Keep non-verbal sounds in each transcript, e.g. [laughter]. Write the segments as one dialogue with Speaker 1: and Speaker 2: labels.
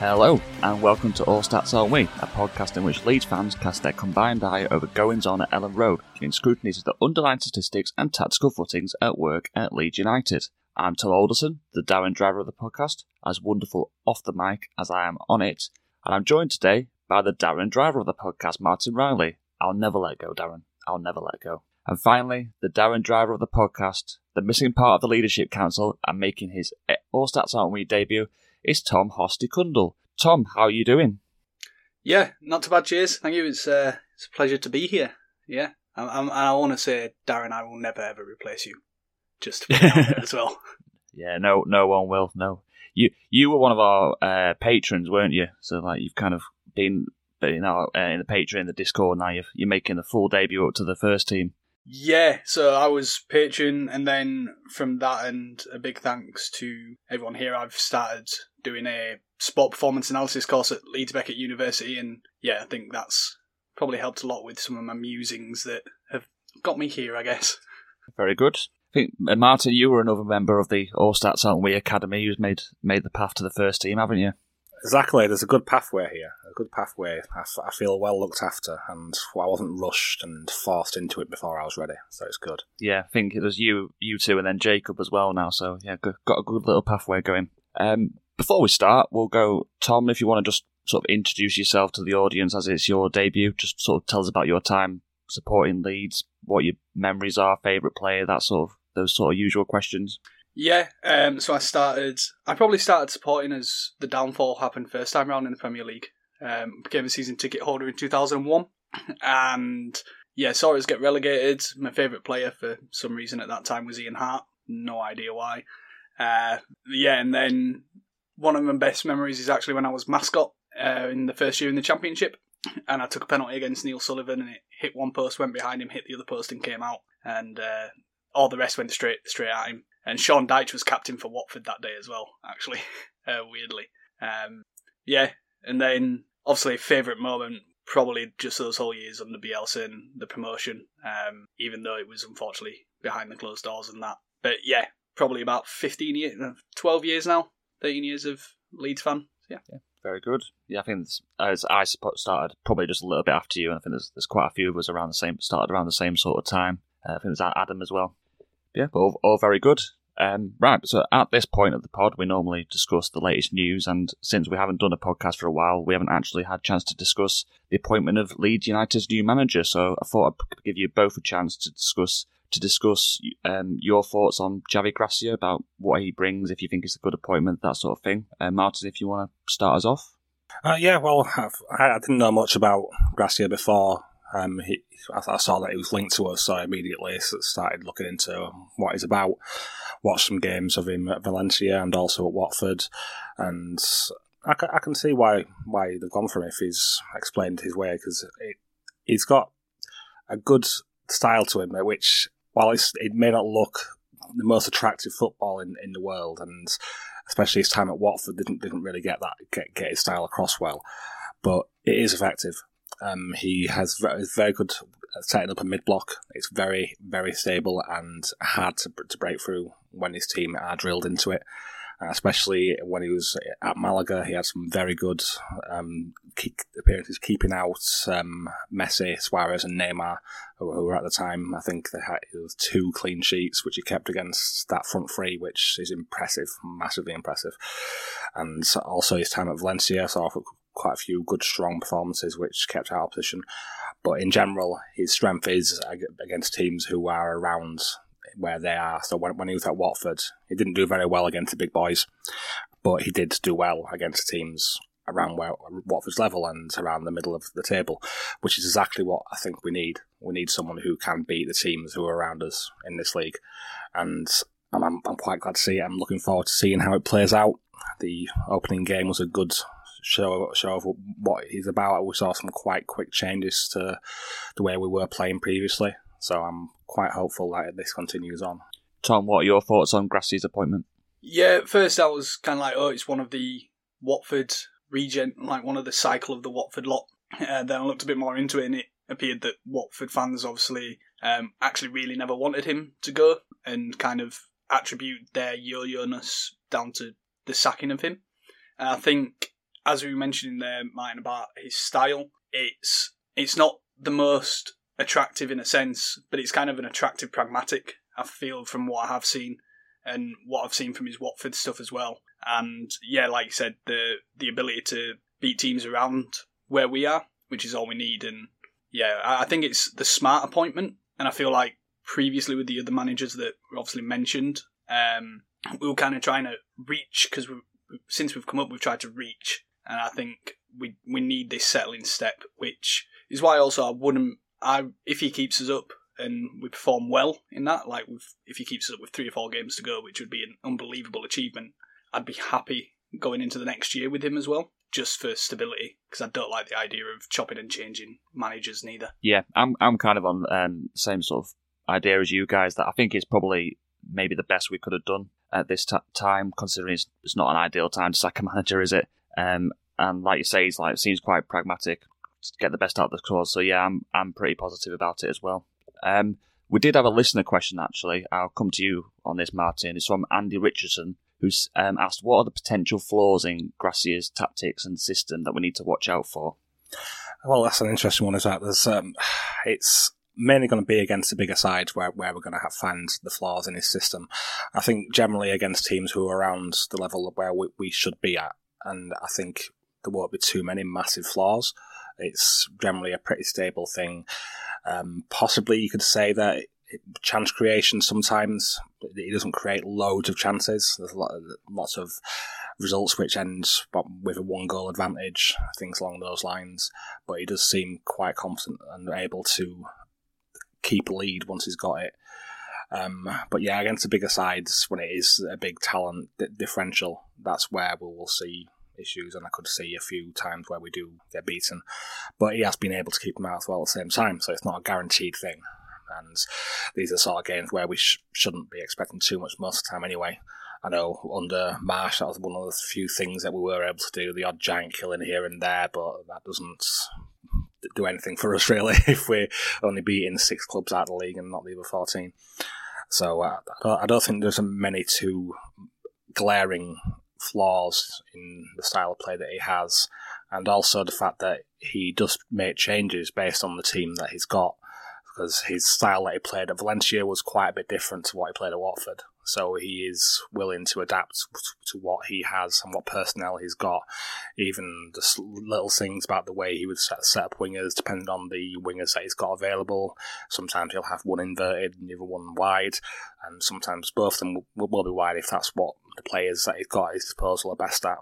Speaker 1: Hello, and welcome to All Stats Aren't We, a podcast in which Leeds fans cast their combined eye over goings on at Elland Road, giving scrutiny to the underlying statistics and tactical footings at work at Leeds United. I'm Tom Alderson, the Darren driver of the podcast, as wonderful off the mic as I am on it, and I'm joined today by the Darren driver of the podcast, Martin Riley. I'll never let go, Darren. I'll never let go. And finally, the Darren driver of the podcast, the missing part of the leadership council, and making his All Stats Aren't We debut is Tom Hosty Kundle. Tom, how are you doing?
Speaker 2: Yeah, not too bad. Cheers, thank you. It's uh, it's a pleasure to be here. Yeah, I'm, I'm, I want to say, Darren, I will never ever replace you. Just as well. [laughs] [laughs]
Speaker 1: Yeah, no, no one will. No, you you were one of our uh, patrons, weren't you? So like you've kind of been, you know, uh, in the Patreon, the Discord. Now you're you're making the full debut up to the first team.
Speaker 2: Yeah, so I was patron, and then from that, and a big thanks to everyone here. I've started doing a sport performance analysis course at Leeds Beckett University, and yeah, I think that's probably helped a lot with some of my musings that have got me here, I guess.
Speaker 1: Very good. I think Martin, you were another member of the All Stats Aren't We Academy who's made made the path to the first team, haven't you?
Speaker 3: Exactly. There's a good pathway here. A good pathway. I, f- I feel well looked after, and I wasn't rushed and forced into it before I was ready, so it's good.
Speaker 1: Yeah, I think it was you, you two, and then Jacob as well now. So yeah, got a good little pathway going. Um, before we start, we'll go Tom. If you want to just sort of introduce yourself to the audience as it's your debut, just sort of tell us about your time supporting Leeds, what your memories are, favourite player, that sort of those sort of usual questions.
Speaker 2: Yeah, um, so I started. I probably started supporting as the downfall happened first time round in the Premier League. Um, became a season ticket holder in 2001, [coughs] and yeah, saw us get relegated. My favourite player for some reason at that time was Ian Harte. No idea why. Uh, yeah, and then one of my best memories is actually when I was mascot uh, in the first year in the championship, [coughs] and I took a penalty against Neil Sullivan, and it hit one post, went behind him, hit the other post, and came out, and uh, all the rest went straight straight at him. And Sean Dyche was captain for Watford that day as well, actually, [laughs] uh, weirdly. Um, yeah, and then obviously favourite moment probably just those whole years under Bielsa and the promotion, um, even though it was unfortunately behind the closed doors and that. But yeah, probably about 15 years, 12 years now, 13 years of Leeds fan. Yeah.
Speaker 1: yeah. Very good. Yeah, I think as I started probably just a little bit after you, and I think there's, there's quite a few of us around the same started around the same sort of time. Uh, I think there's Adam as well. Yeah, but all, all very good. Um, right, so at this point of the pod, we normally discuss the latest news, and since we haven't done a podcast for a while, we haven't actually had a chance to discuss the appointment of Leeds United's new manager. So I thought I'd give you both a chance to discuss to discuss um, your thoughts on Javi Gracia about what he brings, if you think it's a good appointment, that sort of thing. Uh, Martin, if you want to start us off.
Speaker 3: Uh, yeah, well, I've, I didn't know much about Gracia before. Um, he, I, saw that he was linked to us, so I immediately started looking into what he's about. Watched some games of him at Valencia and also at Watford, and I, I can see why why they've gone for him if he's explained his way because he's got a good style to him, which while it may not look the most attractive football in, in the world, and especially his time at Watford didn't didn't really get that get, get his style across well, but it is effective. Um, he has very, very good setting up a mid block. It's very very stable and hard to, to break through when his team are drilled into it. Uh, especially when he was at Malaga. He had some very good um, appearances, keeping out um, Messi, Suarez, and Neymar, who, who, were at the time. I think they had two clean sheets, which he kept against that front three, which is impressive, massively impressive. And also his time at Valencia saw quite a few good, strong performances, which kept our opposition. But in general, his strength is against teams who are around where they are. So when, when he was at Watford, he didn't do very well against the big boys, but he did do well against teams around where Watford's level and around the middle of the table, which is exactly what I think we need. We need someone who can beat the teams who are around us in this league, and I'm, I'm, I'm quite glad to see it. I'm looking forward to seeing how it plays out. The opening game was a good show show of what he's about. We saw some quite quick changes to the way we were playing previously, so I'm quite hopeful that this continues on.
Speaker 1: Tom, what are your thoughts on Gracia's appointment?
Speaker 2: Yeah, at first I was kind of like, oh, it's one of the Watford regent, like one of the cycle of the Watford lot. Uh, then I looked a bit more into it, and it appeared that Watford fans obviously um, actually really never wanted him to go, and kind of attribute their yo-yo-ness down to the sacking of him. And I think, as we mentioned in there, Martin, about his style, it's it's not the most attractive in a sense, but it's kind of an attractive pragmatic. I feel from what I have seen and what I've seen from his Watford stuff as well. And yeah, like you said, the the ability to beat teams around where we are, which is all we need. And yeah, I think it's the smart appointment. And I feel like previously with the other managers that were obviously mentioned, um, we were kind of trying to reach because since we've come up, we've tried to reach, and I think we we need this settling step, which is why also I wouldn't I if he keeps us up and we perform well in that, like if he keeps us up with three or four games to go, which would be an unbelievable achievement, I'd be happy going into the next year with him as well, just for stability, because I don't like the idea of chopping and changing managers neither.
Speaker 1: Yeah, I'm I'm kind of on um, same sort of idea as you guys that I think it's probably maybe the best we could have done at this t- time, considering it's, it's not an ideal time to sack a manager, is it? Um, and like you say, he's like seems quite pragmatic to get the best out of the cause. So yeah, I'm I'm pretty positive about it as well. Um, we did have a listener question actually. I'll come to you on this, Martin. It's from Andy Richardson, who's um, asked what are the potential flaws in Gracia's tactics and system that we need to watch out for.
Speaker 3: Well, that's an interesting one. Is that there's um, it's mainly going to be against the bigger sides where, where we're going to have found the flaws in his system. I think generally against teams who are around the level of where we, we should be at, and I think there won't be too many massive flaws. It's generally a pretty stable thing. Um, possibly you could say that it, chance creation sometimes he doesn't create loads of chances. There's a lot of, lots of results which end with a one goal advantage, things along those lines. But he does seem quite confident and able to keep a lead once he's got it. Um, but yeah, against the bigger sides, when it is a big talent differential, that's where we will see issues, and I could see a few times where we do get beaten. But he has been able to keep them out well at the same time, so it's not a guaranteed thing. And these are sort of games where we sh- shouldn't be expecting too much most of the time anyway. I know under Marsch that was one of the few things that we were able to do, the odd giant killing here and there, but that doesn't do anything for us [laughs] really if we're only beating six clubs out of the league and not the other 14. So uh, I don't think there's many too glaring flaws in the style of play that he has, and also the fact that he does make changes based on the team that he's got. Because his style that he played at Valencia was quite a bit different to what he played at Watford. So he is willing to adapt to what he has and what personnel he's got. Even the little things about the way he would set, set up wingers, depending on the wingers that he's got available. Sometimes he'll have one inverted and the other one wide, and sometimes both of them will, will be wide if that's what the players that he's got at his disposal are best at.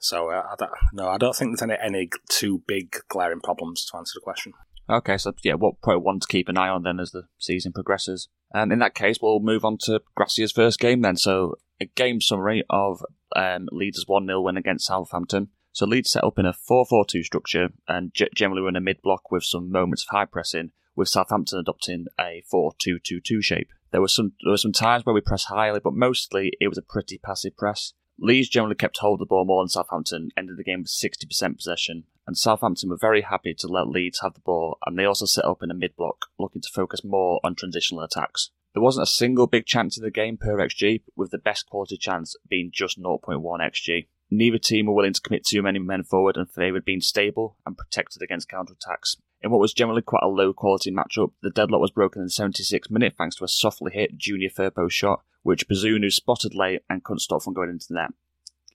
Speaker 3: So uh, I don't, no, I don't think there's any, any two big glaring problems to answer the question.
Speaker 1: Okay, so yeah, what probably one to keep an eye on then as the season progresses. Um, in that case, we'll move on to Gracia's first game then. So a game summary of um, Leeds' 1-0 win against Southampton. So Leeds set up in a 4-4-2 structure and generally run in a mid-block with some moments of high pressing, with Southampton adopting a 4-2-2-2 shape. There were some there were some times where we pressed highly, but mostly it was a pretty passive press. Leeds generally kept hold of the ball more than Southampton, ended the game with 60% possession, and Southampton were very happy to let Leeds have the ball, and they also set up in a mid block, looking to focus more on transitional attacks. There wasn't a single big chance in the game per XG, with the best quality chance being just 0.1 XG. Neither team were willing to commit too many men forward and favoured being stable and protected against counter-attacks. In what was generally quite a low quality matchup, the deadlock was broken in the 76th minute thanks to a softly hit Junior Firpo shot, which Bazunu spotted late and couldn't stop from going into the net.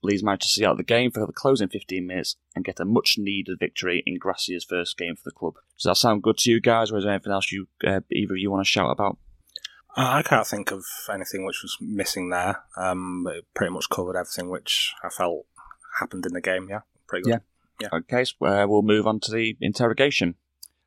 Speaker 1: Leeds managed to see out the game for the closing 15 minutes and get a much needed victory in Gracia's first game for the club. Does that sound good to you guys, or is there anything else you uh, either of you want to shout about?
Speaker 3: Uh, I can't think of anything which was missing there. Um, it pretty much covered everything which I felt happened in the game. Yeah, pretty good.
Speaker 1: Yeah. yeah. Okay, so uh, we'll move on to the interrogation.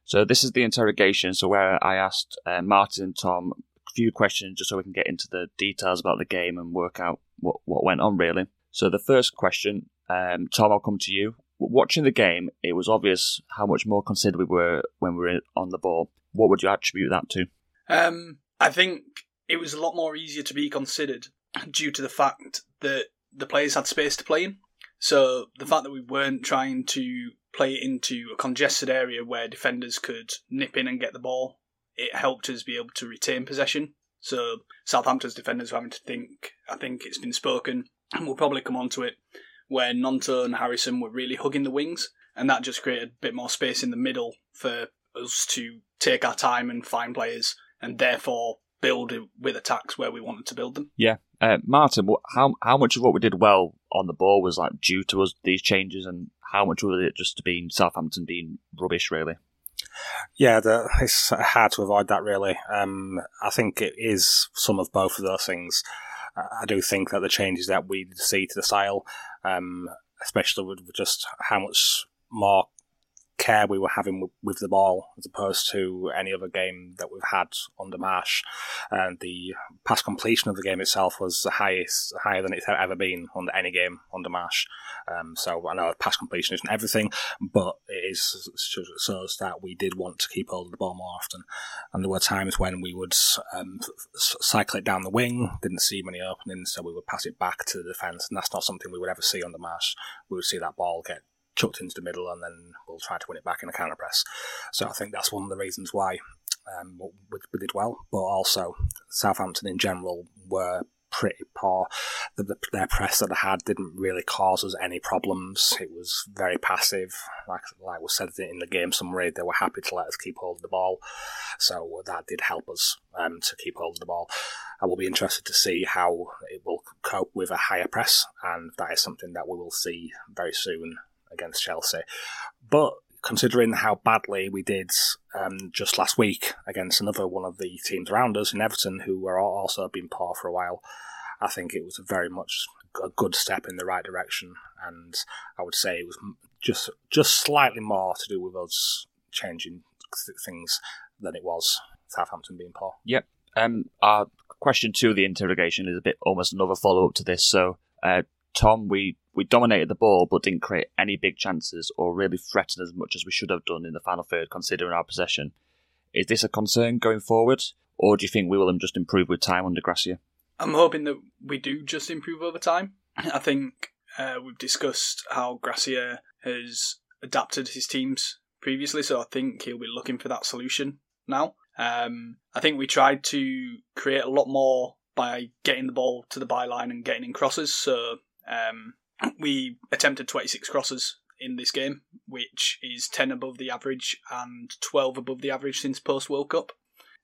Speaker 1: So this is the interrogation. So where I asked uh, Martin and Tom a few questions just so we can get into the details about the game and work out what what went on really. So the first question, um, Tom, I'll come to you. Watching the game, it was obvious how much more considered we were when we were on the ball. What would you attribute that to?
Speaker 2: Um, I think it was a lot more easier to be considered due to the fact that the players had space to play in. So the fact that we weren't trying to play into a congested area where defenders could nip in and get the ball, it helped us be able to retain possession. So Southampton's defenders were having to think. I think it's been spoken, and we'll probably come on to it, where Gnonto and Harrison were really hugging the wings, and that just created a bit more space in the middle for us to take our time and find players and therefore build with attacks where we wanted to build them.
Speaker 1: Yeah, uh, Martin, how how much of what we did well on the ball was like due to us these changes, and how much was it just to being Southampton being rubbish, really?
Speaker 3: Yeah, the, it's hard to avoid that, really. Um, I think it is some of both of those things. I do think that the changes that we see to the style, um, especially with just how much more care we were having with, the ball as opposed to any other game that we've had under Marsch. And the pass completion of the game itself was the highest, higher than it's ever been on any game under Marsch. Um, so I know pass completion isn't everything, but it is shows that we did want to keep hold of the ball more often. And there were times when we would um, cycle it down the wing, didn't see many openings, so we would pass it back to the defence, and that's not something we would ever see under Marsch. We would see that ball get chucked into the middle, and then we'll try to win it back in a counter press. So I think that's one of the reasons why um, we, we, did well. But also, Southampton in general were pretty poor. The, the, their press that they had didn't really cause us any problems. It was very passive. Like like was said in the game summary, they were happy to let us keep hold of the ball. So that did help us um, to keep hold of the ball. I will be interested to see how it will cope with a higher press, and that is something that we will see very soon against Chelsea. But considering how badly we did um, just last week against another one of the teams around us in Everton, who were also been poor for a while, I think it was very much a good step in the right direction. And I would say it was just just slightly more to do with us changing things than it was Southampton being poor.
Speaker 1: Yep. Um, our question two of the interrogation is a bit almost another follow up to this. So, uh, Tom, we we dominated the ball but didn't create any big chances or really threaten as much as we should have done in the final third, considering our possession. Is this a concern going forward, or do you think we will just improve with time under Gracia?
Speaker 2: I'm hoping that we do just improve over time. [clears throat] I think uh, we've discussed how Gracia has adapted his teams previously, so I think he'll be looking for that solution now. Um, I think we tried to create a lot more by getting the ball to the byline and getting in crosses. So um, we attempted 26 crosses in this game, which is 10 above the average and 12 above the average since post World Cup.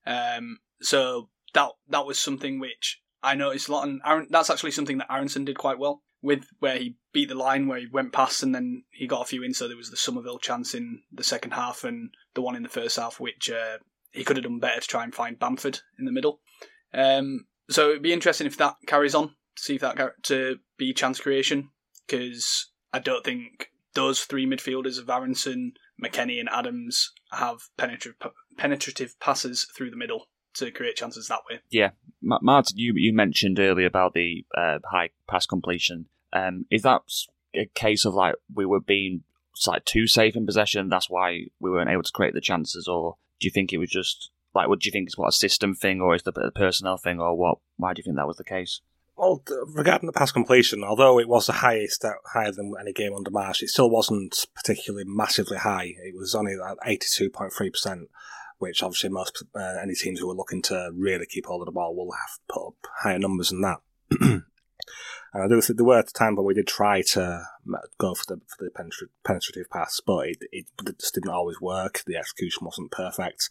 Speaker 2: Um, so that that was something which I noticed a lot, and Aaron, that's actually something that Aaronson did quite well with, where he beat the line, where he went past, and then he got a few in. So there was the Summerville chance in the second half, and the one in the first half, which uh, he could have done better to try and find Bamford in the middle. Um, so it'd be interesting if that carries on, see if that to be chance creation because I don't think those three midfielders of Aaronson, McKennie, and Adams have penetrative penetrative passes through the middle to create chances that way.
Speaker 1: Yeah, Martin, you you mentioned earlier about the uh, high pass completion. Um, is that a case of like we were being like too safe in possession? That's why we weren't able to create the chances, or Do you think it was just like, what do you think is what a system thing, or is the a personnel thing, or what? Why do you think that was the case?
Speaker 3: Well, regarding the pass completion, although it was the highest, uh, higher than any game under Marsch, it still wasn't particularly massively high. It was only at 82.3%, which obviously most uh, any teams who are looking to really keep hold of the ball will have put up higher numbers than that. [clears throat] and I do think there were times when we did try to go for the for the penetrative pass, but it, it just didn't always work. The execution wasn't perfect.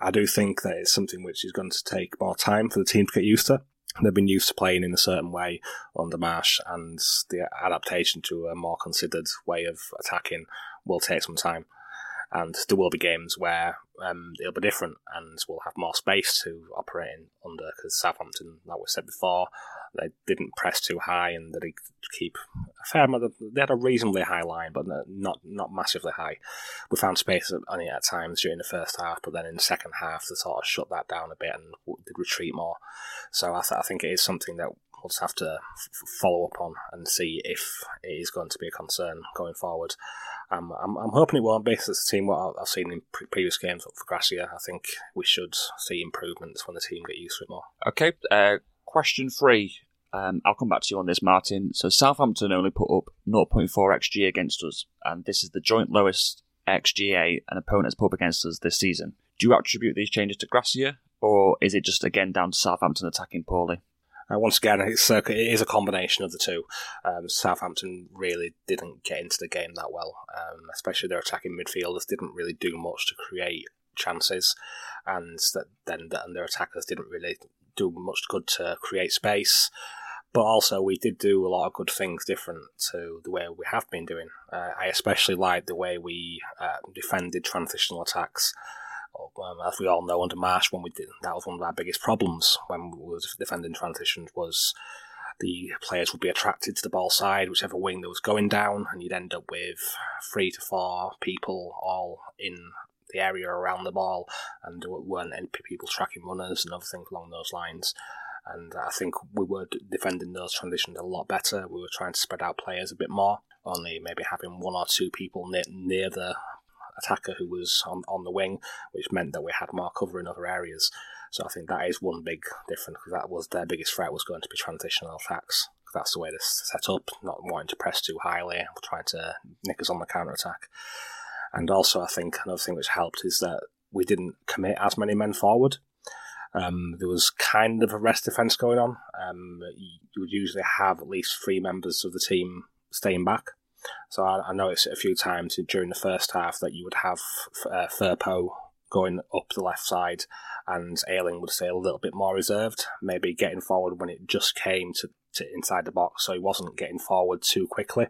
Speaker 3: I do think that it's something which is going to take more time for the team to get used to they've been used to playing in a certain way under Marsch, and the adaptation to a more considered way of attacking will take some time. And there will be games where um, it'll be different, and we'll have more space to operate in under. Because Southampton, like we said before, they didn't press too high, and they keep a fair amount. Of, they had a reasonably high line, but not not massively high. We found space on it at times during the first half, but then in the second half, they sort of shut that down a bit and did retreat more. So I, th- I think it is something that we'll just have to f- follow up on and see if it is going to be a concern going forward. Um, I'm, I'm hoping it won't be. As a team, what I've seen in pre- previous games for Gracia, I think we should see improvements when the team get used to it more.
Speaker 1: Okay, uh, question three. Um, I'll come back to you on this, Martin. So Southampton only put up 0.4 xg against us, and this is the joint lowest xGA an opponent has put up against us this season. Do you attribute these changes to Gracia, or is it just again down to Southampton attacking poorly?
Speaker 3: Uh, once again, it's, uh, it is a combination of the two. Um, Southampton really didn't get into the game that well, um, especially their attacking midfielders didn't really do much to create chances, and that then and their attackers didn't really do much good to create space. But also, we did do a lot of good things different to the way we have been doing. Uh, I especially like the way we uh, defended transitional attacks. Um, as we all know, under Marsch, when we did that was one of our biggest problems when we were defending transitions was the players would be attracted to the ball side, whichever wing that was going down, and you'd end up with three to four people all in the area around the ball, and weren't any people tracking runners and other things along those lines. And I think we were defending those transitions a lot better. We were trying to spread out players a bit more, only maybe having one or two people near, near the attacker who was on, on the wing, which meant that we had more cover in other areas. So I think that is one big difference because that was their biggest threat was going to be transitional attacks. That's the way this set up, not wanting to press too highly, trying to nick us on the counter attack. And also, I think another thing which helped is that we didn't commit as many men forward. Um, there was kind of a rest defence going on. Um, you would usually have at least three members of the team staying back. So I, I noticed a few times during the first half that you would have uh, Firpo going up the left side, and Ayling would stay a little bit more reserved, maybe getting forward when it just came to, to inside the box, so he wasn't getting forward too quickly,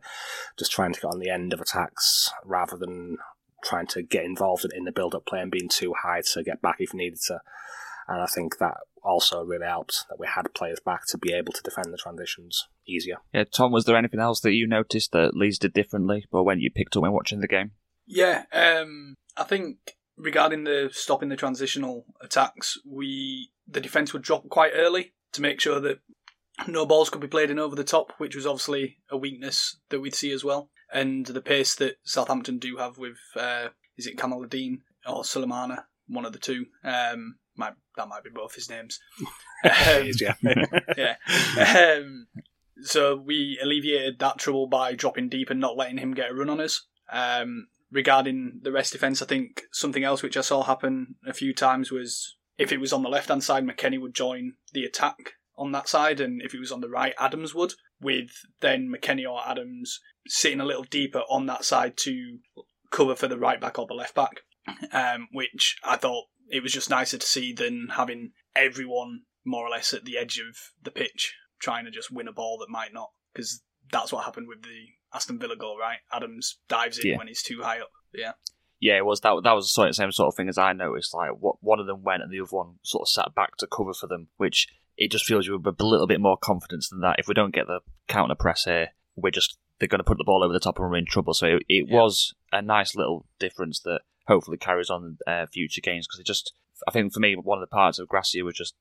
Speaker 3: just trying to get on the end of attacks rather than trying to get involved in the build-up play and being too high to get back if needed to. And I think that also really helped that we had players back to be able to defend the transitions easier.
Speaker 1: Yeah, Tom, was there anything else that you noticed that Leeds did differently, or when you picked up when watching the game?
Speaker 2: Yeah, um, I think regarding the stopping the transitional attacks, we the defence would drop quite early to make sure that no balls could be played in over the top, which was obviously a weakness that we'd see as well. And the pace that Southampton do have with uh, is it Kamaldeen or Sulemana, one of the two. Um, might that might be both his names. [laughs]
Speaker 3: Um, yeah. [laughs]
Speaker 2: yeah. Um, so we alleviated that trouble by dropping deep and not letting him get a run on us. Um, regarding the rest defence, I think something else which I saw happen a few times was if it was on the left hand side, McKennie would join the attack on that side, and if it was on the right, Adams would, with then McKennie or Adams sitting a little deeper on that side to cover for the right back or the left back, um, which I thought it was just nicer to see than having everyone more or less at the edge of the pitch trying to just win a ball that might not, because that's what happened with the Aston Villa goal, right? Adams dives in yeah. when he's too high up. Yeah.
Speaker 1: Yeah, it was that. That was the same sort of thing as I noticed. Like, what one of them went and the other one sort of sat back to cover for them, which it just feels you with a little bit more confidence than that. If we don't get the counter press here, we're just they're going to put the ball over the top and we're in trouble. So it, it yeah. was a nice little difference that hopefully carries on uh, future games because it just I think for me one of the parts of Gracia was just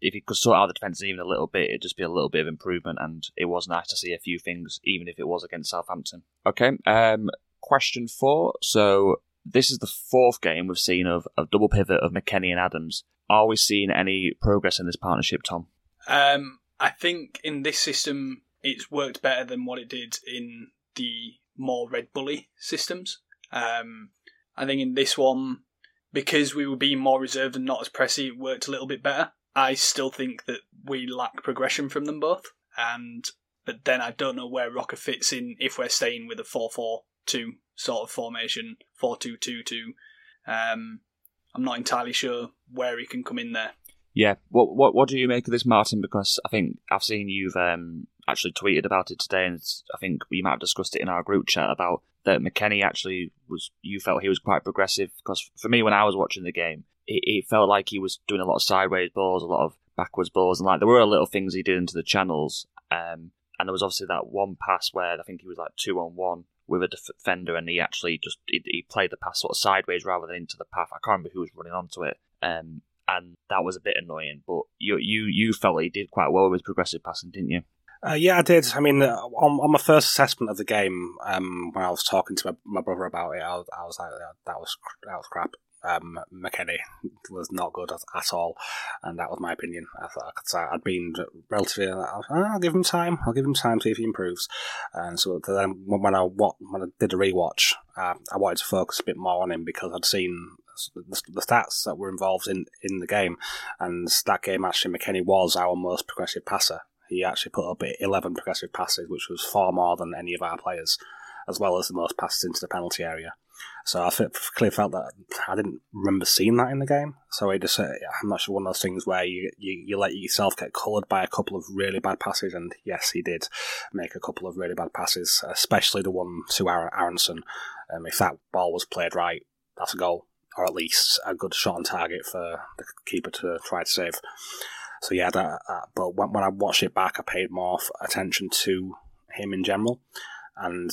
Speaker 1: if he could sort out the defence even a little bit, it'd just be a little bit of improvement, and it was nice to see a few things, even if it was against Southampton. Okay, um, question four. So this is the fourth game we've seen of a double pivot of McKennie and Adams. Are we seeing any progress in this partnership, Tom?
Speaker 2: Um, I think in this system it's worked better than what it did in the more Red Bully systems. Um, I think in this one, because we were being more reserved and not as pressy, it worked a little bit better. I still think that we lack progression from them both, and but then I don't know where Roca fits in if we're staying with a four-four-two sort of formation, four-two-two-two. Um, I'm not entirely sure where he can come in there.
Speaker 1: Yeah. What what what do you make of this, Martin? Because I think I've seen you've um, actually tweeted about it today, and I think we might have discussed it in our group chat about that McKennie actually was. You felt he was quite progressive because for me, when I was watching the game, it, it felt like he was doing a lot of sideways balls, a lot of backwards balls, and like there were little things he did into the channels. Um, and there was obviously that one pass where I think he was like two on one with a defender, and he actually just he, he, played the pass sort of sideways rather than into the path. I can't remember who was running onto it, um, and that was a bit annoying. But you you you felt he did quite well with progressive passing, didn't you?
Speaker 3: Uh, yeah, I did. I mean, uh, on, on, my first assessment of the game, um, when I was talking to my, my brother about it, I I was like, "That was that was crap." Um, McKennie was not good at, at, all, and that was my opinion. I thought so I'd been relatively. I'll, I'll give him time. I'll give him time to see if he improves. And so then when I when I did a rewatch, uh, I wanted to focus a bit more on him because I'd seen the, the, stats that were involved in, in the game, and that game actually McKennie was our most progressive passer. He actually put up 11 progressive passes, which was far more than any of our players, as well as the most passes into the penalty area. So I clearly felt that I didn't remember seeing that in the game. So I just, uh, I'm not sure one of those things where you, you, you let yourself get coloured by a couple of really bad passes. And yes, he did make a couple of really bad passes, especially the one to Aaron Aaronson. Um, if that ball was played right, that's a goal, or at least a good shot on target for the keeper to try to save. So yeah, that, uh, but when, when I watched it back, I paid more attention to him in general, and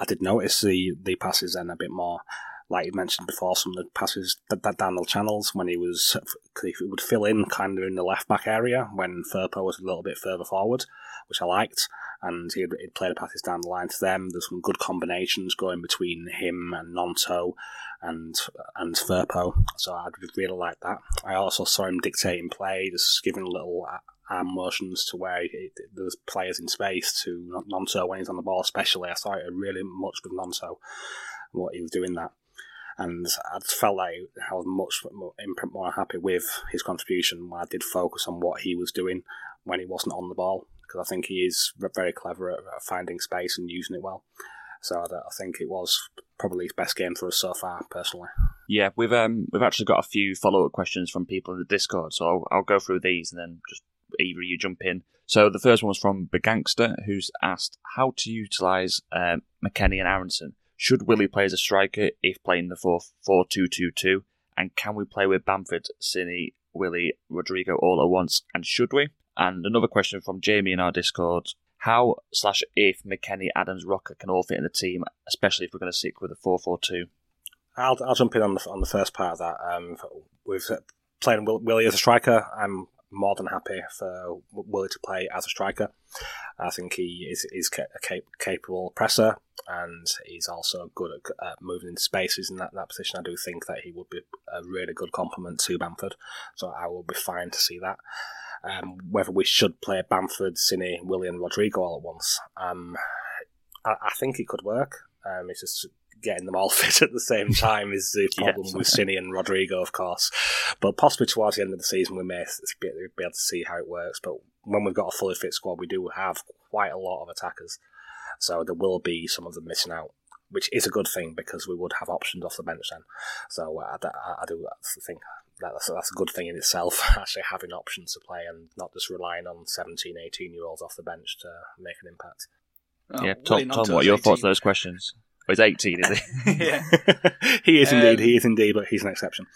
Speaker 3: I did notice the the passes then a bit more. Like you mentioned before, some of the passes that, that down the channels when he was he would fill in kind of in the left back area when Firpo was a little bit further forward, which I liked, and he'd, he'd play the passes down the line to them. There's some good combinations going between him and Gnonto and and Firpo, so I'd really like that. I also saw him dictating play, just giving a little arm motions to where it, there's players in space to Gnonto when he's on the ball, especially. I saw it really much with Gnonto, what he was doing that. And I just felt like I was much more, more happy with his contribution when I did focus on what he was doing when he wasn't on the ball, because I think he is very clever at finding space and using it well. So I think it was probably his best game for us so far, personally.
Speaker 1: Yeah, we've um we've actually got a few follow up questions from people in the Discord, so I'll, I'll go through these and then just either you jump in. So the first one was from Begangster, who's asked how to utilise um, McKennie and Aaronson. Should Willie play as a striker if playing the 4 4 2 2 2? And can we play with Bamford, Cini, Willie, Rodrigo all at once? And should we? And another question from Jamie in our Discord. How slash if McKennie, Adams, Roca can all fit in the team, especially if we're going to stick with a 4 4 2?
Speaker 3: I'll, I'll jump in on the on the first part of that. Um, with playing Willie as a striker, I'm more than happy for Willie to play as a striker. I think he is, is a capable presser and he's also good at, at moving in spaces in that, that position. I do think that he would be a really good complement to Bamford, so I will be fine to see that. Um, whether we should play Bamford, Cini, Willie, and Rodrigo all at once, um, I, I, think it could work. Um, it's just getting them all [laughs] fit at the same time is the problem yes. with Cini and Rodrigo, of course. But possibly towards the end of the season, we may be able to see how it works. But when we've got a fully fit squad, we do have quite a lot of attackers. So there will be some of them missing out, which is a good thing because we would have options off the bench then. So uh, I, I, do think that's, that's a good thing in itself, [laughs] actually having options to play and not just relying on 17, 18 year olds off the bench to make an impact.
Speaker 1: Oh, yeah, Tom, Tom what are your 18. thoughts on those questions? He's 18, is
Speaker 2: he? [laughs] yeah. [laughs]
Speaker 3: he is indeed, um, he is indeed, but he's an exception.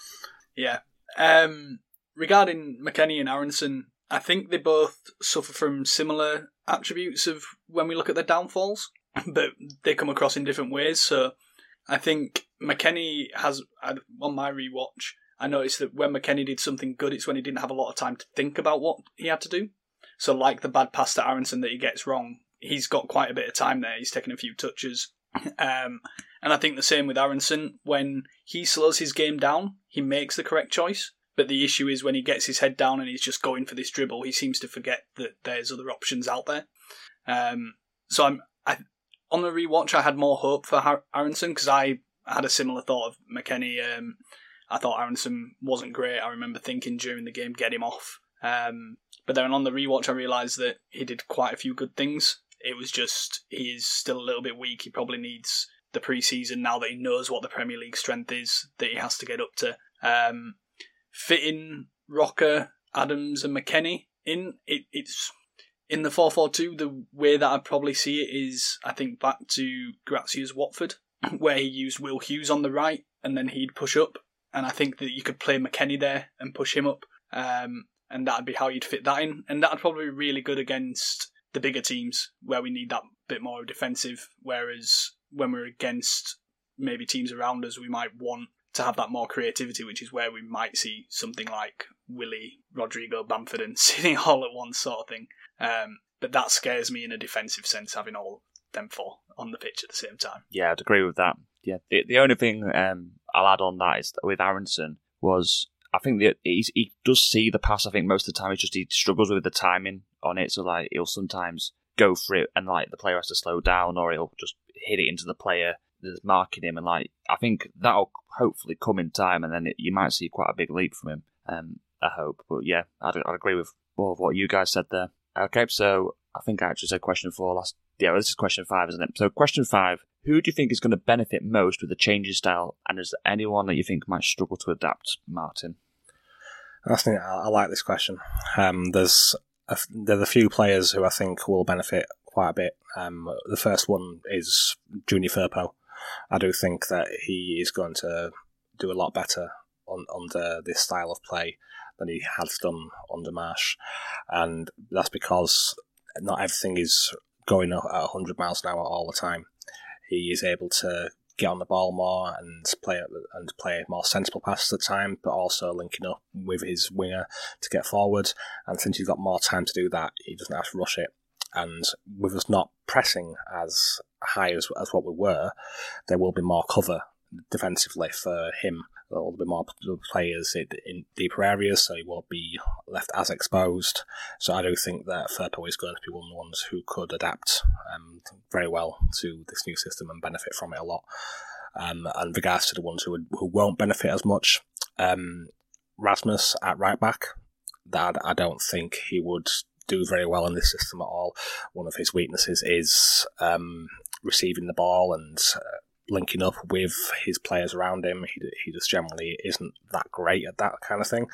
Speaker 2: Yeah. Um, regarding McKennie and Aaronson, I think they both suffer from similar attributes of when we look at their downfalls, [laughs] but they come across in different ways. So I think McKennie has, on my rewatch, I noticed that when McKennie did something good, it's when he didn't have a lot of time to think about what he had to do. So, like the bad pass to Aaronson that he gets wrong, he's got quite a bit of time there. He's taken a few touches, um, And I think the same with Aaronson. When he slows his game down, he makes the correct choice. But the issue is when he gets his head down and he's just going for this dribble, he seems to forget that there's other options out there. Um, so I'm I, on the rewatch. I had more hope for Aaronson because I had a similar thought of McKennie. Um, I thought Aaronson wasn't great. I remember thinking during the game, get him off. Um, but then on the rewatch, I realised that he did quite a few good things. It was just he is still a little bit weak. He probably needs the preseason now that he knows what the Premier League strength is that he has to get up to. Um, fitting Roca, Adams, and McKennie in it, it's in the four four two. The way that I probably see it is, I think back to Gracia's Watford, [clears throat] where he used Will Hughes on the right and then he'd push up, and I think that you could play McKennie there and push him up. Um, and that'd be how you'd fit that in, and that'd probably be really good against the bigger teams where we need that bit more defensive. Whereas when we're against maybe teams around us, we might want to have that more creativity, which is where we might see something like Willie, Rodrigo, Bamford, and [laughs] sitting all at once sort of thing. Um, but that scares me in a defensive sense, having all them four on the pitch at the same time.
Speaker 1: Yeah, I'd agree with that. Yeah, the, the only thing um, I'll add on that is that with Aaronson was I think that he does see the pass. I think most of the time it's just he struggles with the timing on it. So like he'll sometimes go for it and like the player has to slow down, or he'll just hit it into the player that's marking him. And like I think that'll hopefully come in time, and then it, you might see quite a big leap from him. Um, I hope. But yeah, I'd, I'd agree with all of what you guys said there. Okay, so I think I actually said question four last. Yeah, well, this is question five, isn't it? So question five: Who do you think is going to benefit most with the change in style, and is there anyone that you think might struggle to adapt, Martin?
Speaker 3: I think I, I like this question. Um, there's there's a few players who I think will benefit quite a bit. Um, the first one is Junior Firpo. I do think that he is going to do a lot better on, under this style of play than he has done under Marsch, and that's because not everything is going at 100 miles an hour all the time. He is able to get on the ball more and play and play more sensible passes at the time, but also linking up with his winger to get forward. And since he's got more time to do that, he doesn't have to rush it. And with us not pressing as high as, as what we were, there will be more cover defensively for him. There will be more players in deeper areas, so he won't be left as exposed. So I do think that Firpo is going to be one of the ones who could adapt um, very well to this new system and benefit from it a lot. Um, and regards to the ones who would, who won't benefit as much, um, Rasmus at right back, that I don't think he would do very well in this system at all. One of his weaknesses is um, receiving the ball and uh, linking up with his players around him. He, he just generally isn't that great at that kind of thing.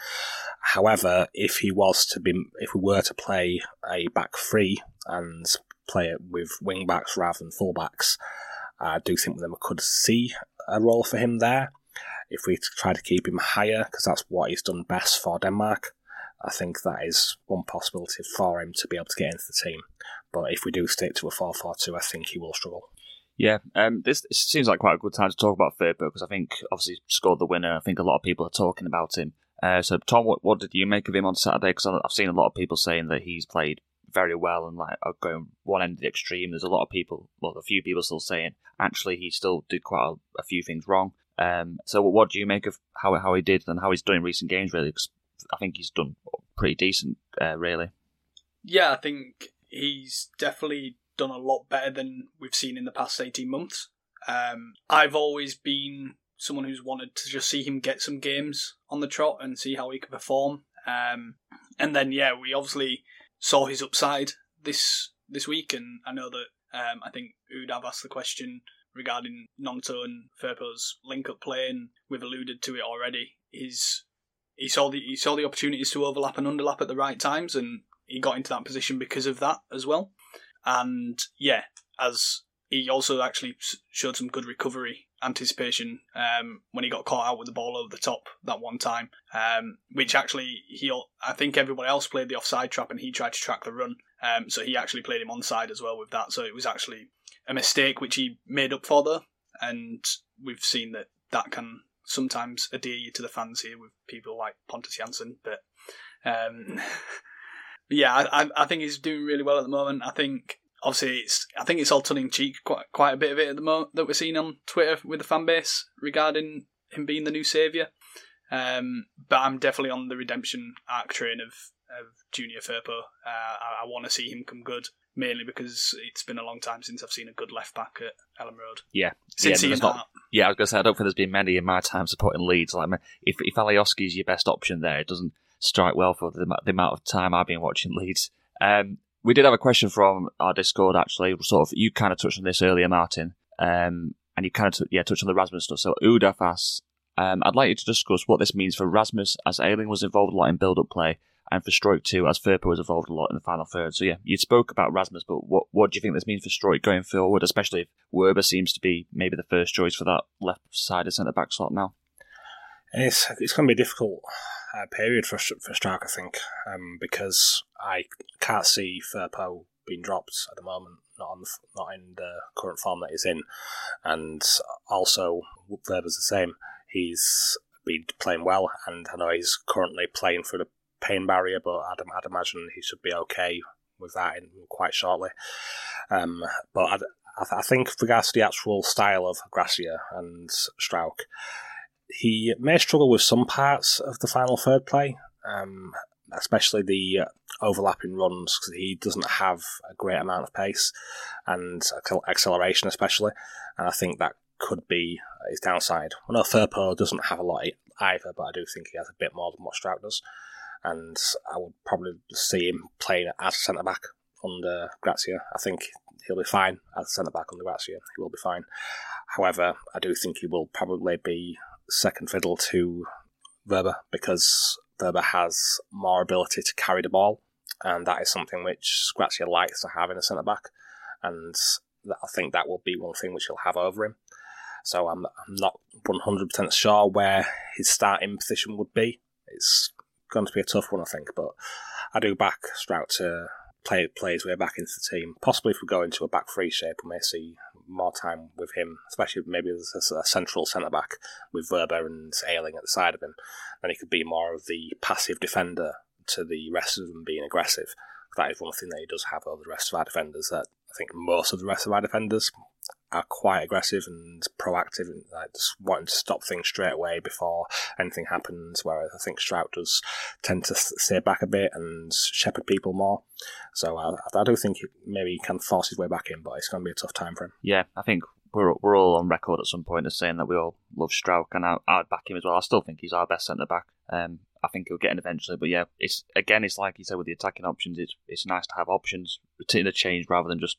Speaker 3: However, if he was to be, if we were to play a back three and play it with wing backs rather than full backs, I do think we could see a role for him there. If we try to keep him higher, because that's what he's done best for Denmark, I think that is one possibility for him to be able to get into the team. But if we do stick to a 4 4 2, I think he will struggle.
Speaker 1: Yeah, um, this, seems like quite a good time to talk about Firpo because I think obviously scored the winner. I think a lot of people are talking about him. Uh, so, Tom, what, what did you make of him on Saturday? Because I've seen a lot of people saying that he's played very well and like going one end of the extreme. There's a lot of people, well, a few people still saying actually he still did quite a, a few things wrong. Um, so, what do you make of how how he did and how he's done in recent games? Really, because I think he's done pretty decent, uh, really.
Speaker 2: Yeah, I think he's definitely done a lot better than we've seen in the past 18 months. Um, I've always been someone who's wanted to just see him get some games on the trot and see how he can perform. Um, and then, yeah, we obviously saw his upside this this week, and I know that um, I think Udav asked the question regarding Gnonto and Firpo's link up play, and we've alluded to it already. His he saw the he saw the opportunities to overlap and underlap at the right times, and he got into that position because of that as well. And yeah, as he also actually showed some good recovery anticipation um, when he got caught out with the ball over the top that one time, um, which actually he I think everybody else played the offside trap and he tried to track the run, um, so he actually played him onside as well with that. So it was actually a mistake which he made up for though, and we've seen that that can sometimes adhere you to the fans here with people like Pontus Jansson, but. [laughs] Yeah, I, I think he's doing really well at the moment. I think obviously, it's I think it's all tongue in cheek, quite quite a bit of it at the moment that we're seeing on Twitter with the fan base regarding him being the new savior. Um, but I'm definitely on the redemption arc train of of Junior Firpo. Uh, I, I want to see him come good, mainly because it's been a long time since I've seen a good left back at Elland Road.
Speaker 1: Yeah,
Speaker 2: Since
Speaker 1: yeah, there's not- yeah. I was gonna say I don't think there's been many in my time supporting Leeds. Like if if Alioski's your best option there, it doesn't strike well for the, the amount of time I've been watching Leeds. Um, we did have a question from our Discord actually. Sort of, you kind of touched on this earlier, Martin. Um, and you kind of t- yeah touched on the Rasmus stuff. So Udaf asks, um, I'd like you to discuss what this means for Rasmus as Ayling was involved a lot in build-up play, and for Struijk too as Firpo was involved a lot in the final third. So yeah, you spoke about Rasmus, but what what do you think this means for Struijk going forward, especially if Wöber seems to be maybe the first choice for that left-sided centre back slot now?
Speaker 3: It's it's going to be difficult uh, period for for Struijk, I think, um, because I can't see Firpo being dropped at the moment, not on the, not in the current form that he's in, and also Wöber's the same. He's been playing well, and I know he's currently playing through the pain barrier, but I'd, I'd imagine he should be okay with that in quite shortly. Um, but I'd, I, th- I think, with regards to the actual style of Gracia and Struijk, he may struggle with some parts of the final third play, um, especially the uh, overlapping runs, because he doesn't have a great amount of pace and acceleration, especially. And I think that could be his downside. I know Firpo doesn't have a lot either, but I do think he has a bit more than what Struijk does. And I would probably see him playing as a centre back under Gracia. I think he'll be fine as a centre back under Gracia. He will be fine. However, I do think he will probably be second fiddle to Wöber because Wöber has more ability to carry the ball, and that is something which Gracia likes to have in a centre back, and that- I think that will be one thing which he'll have over him. So I'm, I'm not 100% sure where his starting position would be. It's going to be a tough one, I think, but I do back Struijk to play play his way back into the team. Possibly if we go into a back three shape, we may see more time with him, especially maybe as a, central centre back with Wöber and Ayling at the side of him. Then he could be more of the passive defender to the rest of them being aggressive. That is one thing that he does have over the rest of our defenders. That I think most of the rest of our defenders are quite aggressive and proactive and like, just wanting to stop things straight away before anything happens. Whereas I think Struijk does tend to stay back a bit and shepherd people more. So I, I do think maybe he can force his way back in, but it's going to be a tough time for him.
Speaker 1: Yeah, I think we're we're all on record at some point as saying that we all love Struijk, and I, I'd back him as well. I still think he's our best centre back. Um, I think he'll get in eventually, but yeah, it's again, it's like you said with the attacking options. It's it's nice to have options to interchange rather than just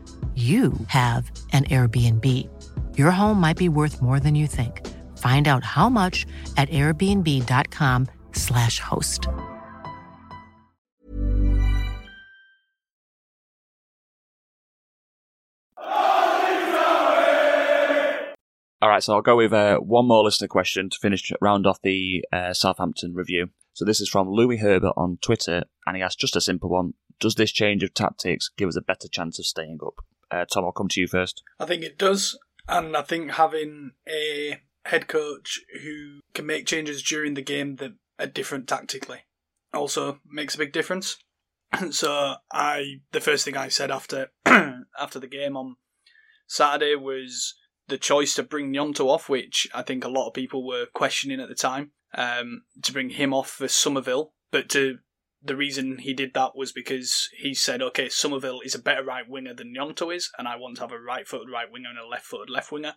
Speaker 4: you have an Airbnb. Your home might be worth more than you think. Find out how much at airbnb.com/slash host.
Speaker 1: All right, so I'll go with uh, one more listener question to finish round off the uh, Southampton review. So this is from Louis Herbert on Twitter, and he asked just a simple one: Does this change of tactics give us a better chance of staying up? Uh, Tom, I'll come to you first.
Speaker 2: I think it does, and I think having a head coach who can make changes during the game that are different tactically also makes a big difference. [clears throat] so I, the first thing I said after [clears throat] after the game on Saturday was the choice to bring Gnonto off, which I think a lot of people were questioning at the time, um, to bring him off for Summerville but to the reason he did that was because he said, okay, Summerville is a better right winger than Gnonto is, and I want to have a right footed right winger and a left footed left winger.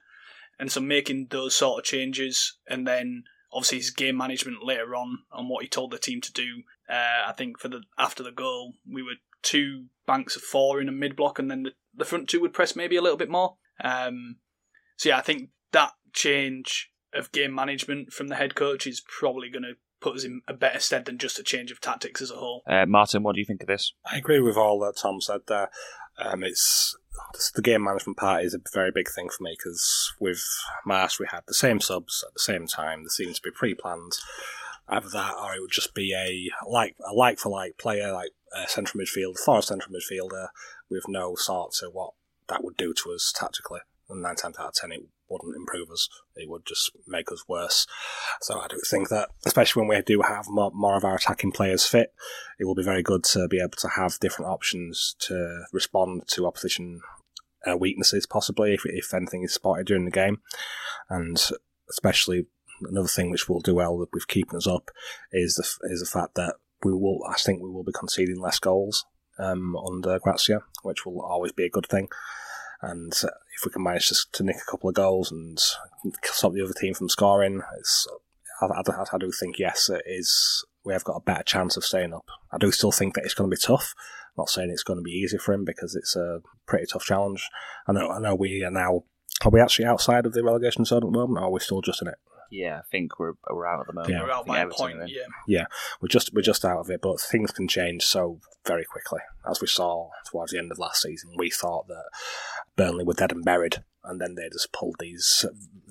Speaker 2: And so making those sort of changes, and then obviously his game management later on on what he told the team to do. Uh, I think for the after the goal, we were two banks of four in a mid block, and then the, the front two would press maybe a little bit more. Um, so yeah, I think that change of game management from the head coach is probably going to put us in a better stead than just a change of tactics as a whole.
Speaker 1: Uh, Martin, what do you think of this?
Speaker 3: I agree with all that Tom said there. Um, it's the game management part is a very big thing for me because with Marsch we had the same subs at the same time. There seems to be pre-planned either that or it would just be a like a like for like player, like a central midfield for a central midfielder with no thought to what that would do to us tactically. And nine times out of ten, it wouldn't improve us. It would just make us worse. So I do think that, especially when we do have more, more of our attacking players fit, it will be very good to be able to have different options to respond to opposition uh, weaknesses, possibly if, if anything is spotted during the game, and especially another thing which will do well with keeping us up is the is the fact that we will. I think we will be conceding less goals um, under Gracia, which will always be a good thing. And if we can manage to, to nick a couple of goals and stop the other team from scoring, it's I, I, I, do think yes, it is. We have got a better chance of staying up. I do still think that it's going to be tough. I'm not saying it's going to be easy for him because it's a pretty tough challenge. I know. I know we are now. Are we actually outside of the relegation zone at the moment, or are we still just in it?
Speaker 1: Yeah, I think we're we're out at the moment.
Speaker 2: Yeah, we're out by a point. Yeah,
Speaker 3: yeah, we're just we're just out of it, but things can change so very quickly, as we saw towards the end of last season. We thought that Burnley were dead and buried, and then they just pulled these